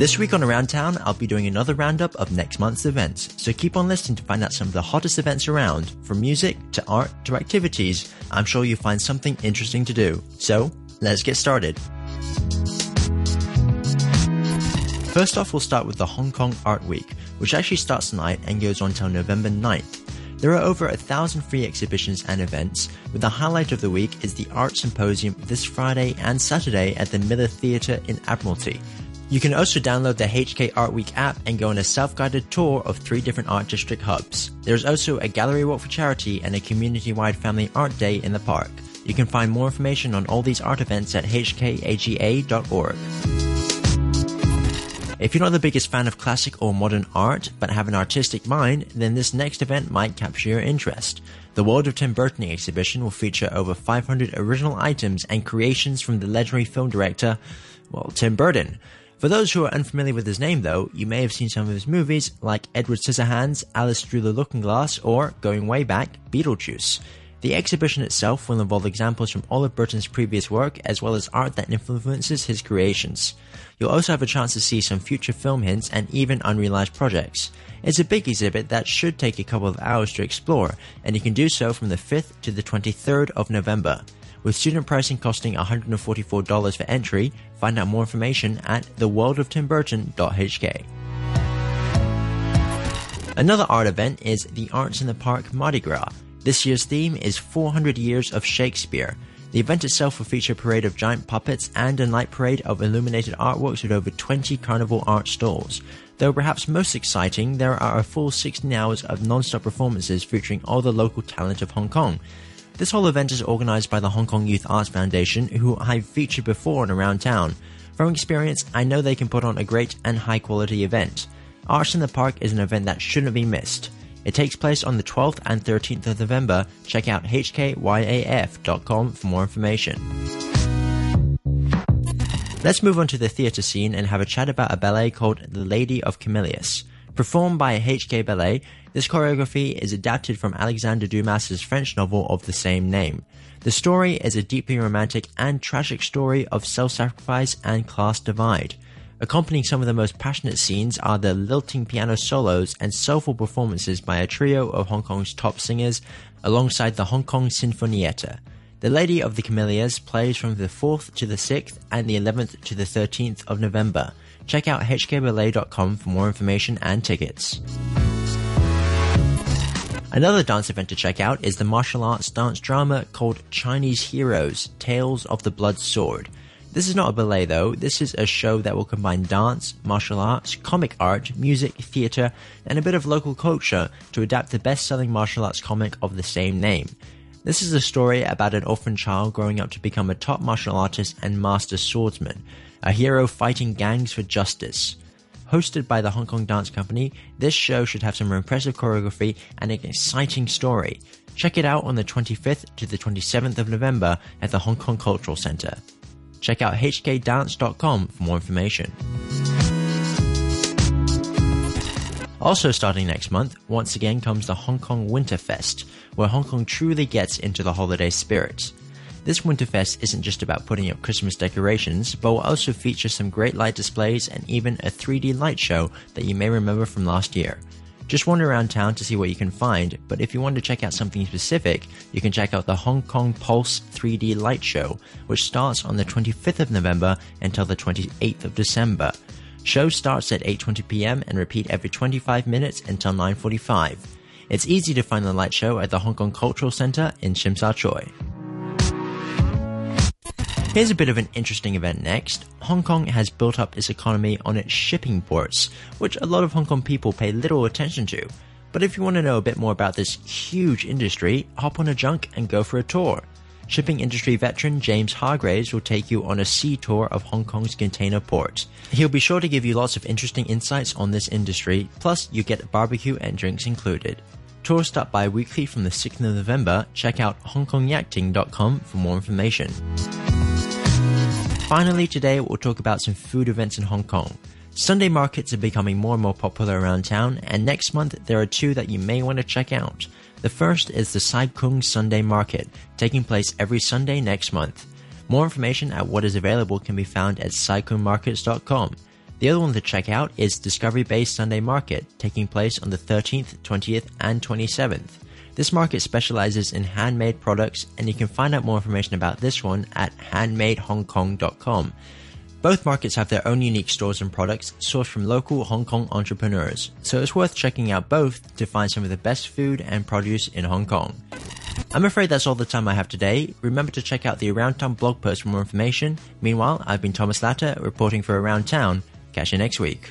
This week on Around Town, I'll be doing another roundup of next month's events, so keep on listening to find out some of the hottest events around, from music to art to activities. I'm sure you'll find something interesting to do. So, let's get started. First off, we'll start with the Hong Kong Art Week, which actually starts tonight and goes on till November 9th. There are over a thousand free exhibitions and events, with the highlight of the week is the Art Symposium this Friday and Saturday at the Miller Theatre in Admiralty. You can also download the HK Art Week app and go on a self-guided tour of three different art district hubs. There's also a gallery walk for charity and a community-wide family art day in the park. You can find more information on all these art events at hkagea.org. If you're not the biggest fan of classic or modern art, but have an artistic mind, then this next event might capture your interest. The World of Tim Burton exhibition will feature over 500 original items and creations from the legendary film director, well, Tim Burton. For those who are unfamiliar with his name, though, you may have seen some of his movies like Edward Scissorhands, Alice Through the Looking Glass, or, going way back, Beetlejuice. The exhibition itself will involve examples from all of Burton's previous work, as well as art that influences his creations. You'll also have a chance to see some future film hints and even unrealized projects. It's a big exhibit that should take a couple of hours to explore, and you can do so from the 5th to the 23rd of November. With student pricing costing $144 for entry, find out more information at theworldoftimburton.hk. Another art event is the Arts in the Park Mardi Gras. This year's theme is 400 Years of Shakespeare. The event itself will feature a parade of giant puppets and a night parade of illuminated artworks with over 20 carnival art stalls. Though perhaps most exciting, there are a full 16 hours of non-stop performances featuring all the local talent of Hong Kong. This whole event is organized by the Hong Kong Youth Arts Foundation, who I've featured before and around town. From experience, I know they can put on a great and high quality event. Arts in the Park is an event that shouldn't be missed. It takes place on the 12th and 13th of November. Check out hkyaf.com for more information. Let's move on to the theatre scene and have a chat about a ballet called The Lady of Camellias. Performed by HK Ballet, this choreography is adapted from Alexandre Dumas's French novel of the same name. The story is a deeply romantic and tragic story of self-sacrifice and class divide. Accompanying some of the most passionate scenes are the lilting piano solos and soulful performances by a trio of Hong Kong's top singers alongside the Hong Kong Sinfonietta. The Lady of the Camellias plays from the 4th to the 6th and the 11th to the 13th of November. Check out hkballet.com for more information and tickets. Another dance event to check out is the martial arts dance drama called Chinese Heroes Tales of the Blood Sword. This is not a ballet though, this is a show that will combine dance, martial arts, comic art, music, theatre, and a bit of local culture to adapt the best selling martial arts comic of the same name. This is a story about an orphan child growing up to become a top martial artist and master swordsman, a hero fighting gangs for justice. Hosted by the Hong Kong Dance Company, this show should have some impressive choreography and an exciting story. Check it out on the 25th to the 27th of November at the Hong Kong Cultural Centre. Check out hkdance.com for more information. Also starting next month, once again comes the Hong Kong Winterfest, where Hong Kong truly gets into the holiday spirit. This Winterfest isn't just about putting up Christmas decorations, but will also feature some great light displays and even a 3D light show that you may remember from last year. Just wander around town to see what you can find, but if you want to check out something specific, you can check out the Hong Kong Pulse 3D Light Show, which starts on the 25th of November until the 28th of December. Show starts at 8:20 p.m. and repeat every 25 minutes until 9:45. It's easy to find the light show at the Hong Kong Cultural Center in Tsim Sha Tsui. Here's a bit of an interesting event next. Hong Kong has built up its economy on its shipping ports, which a lot of Hong Kong people pay little attention to. But if you want to know a bit more about this huge industry, hop on a junk and go for a tour. Shipping industry veteran James Hargraves will take you on a sea tour of Hong Kong's container port. He'll be sure to give you lots of interesting insights on this industry, plus you get barbecue and drinks included. Tours start bi-weekly from the 6th of November. Check out hongkongyachting.com for more information. Finally, today we'll talk about some food events in Hong Kong. Sunday markets are becoming more and more popular around town, and next month there are two that you may want to check out. The first is the Sai Kung Sunday Market, taking place every Sunday next month. More information at what is available can be found at saikungmarkets.com. The other one to check out is Discovery Bay Sunday Market, taking place on the 13th, 20th, and 27th. This market specializes in handmade products, and you can find out more information about this one at handmadehongkong.com. Both markets have their own unique stores and products sourced from local Hong Kong entrepreneurs, so it's worth checking out both to find some of the best food and produce in Hong Kong. I'm afraid that's all the time I have today. Remember to check out the Around Town blog post for more information. Meanwhile, I've been Thomas Latter reporting for Around Town. Catch you next week.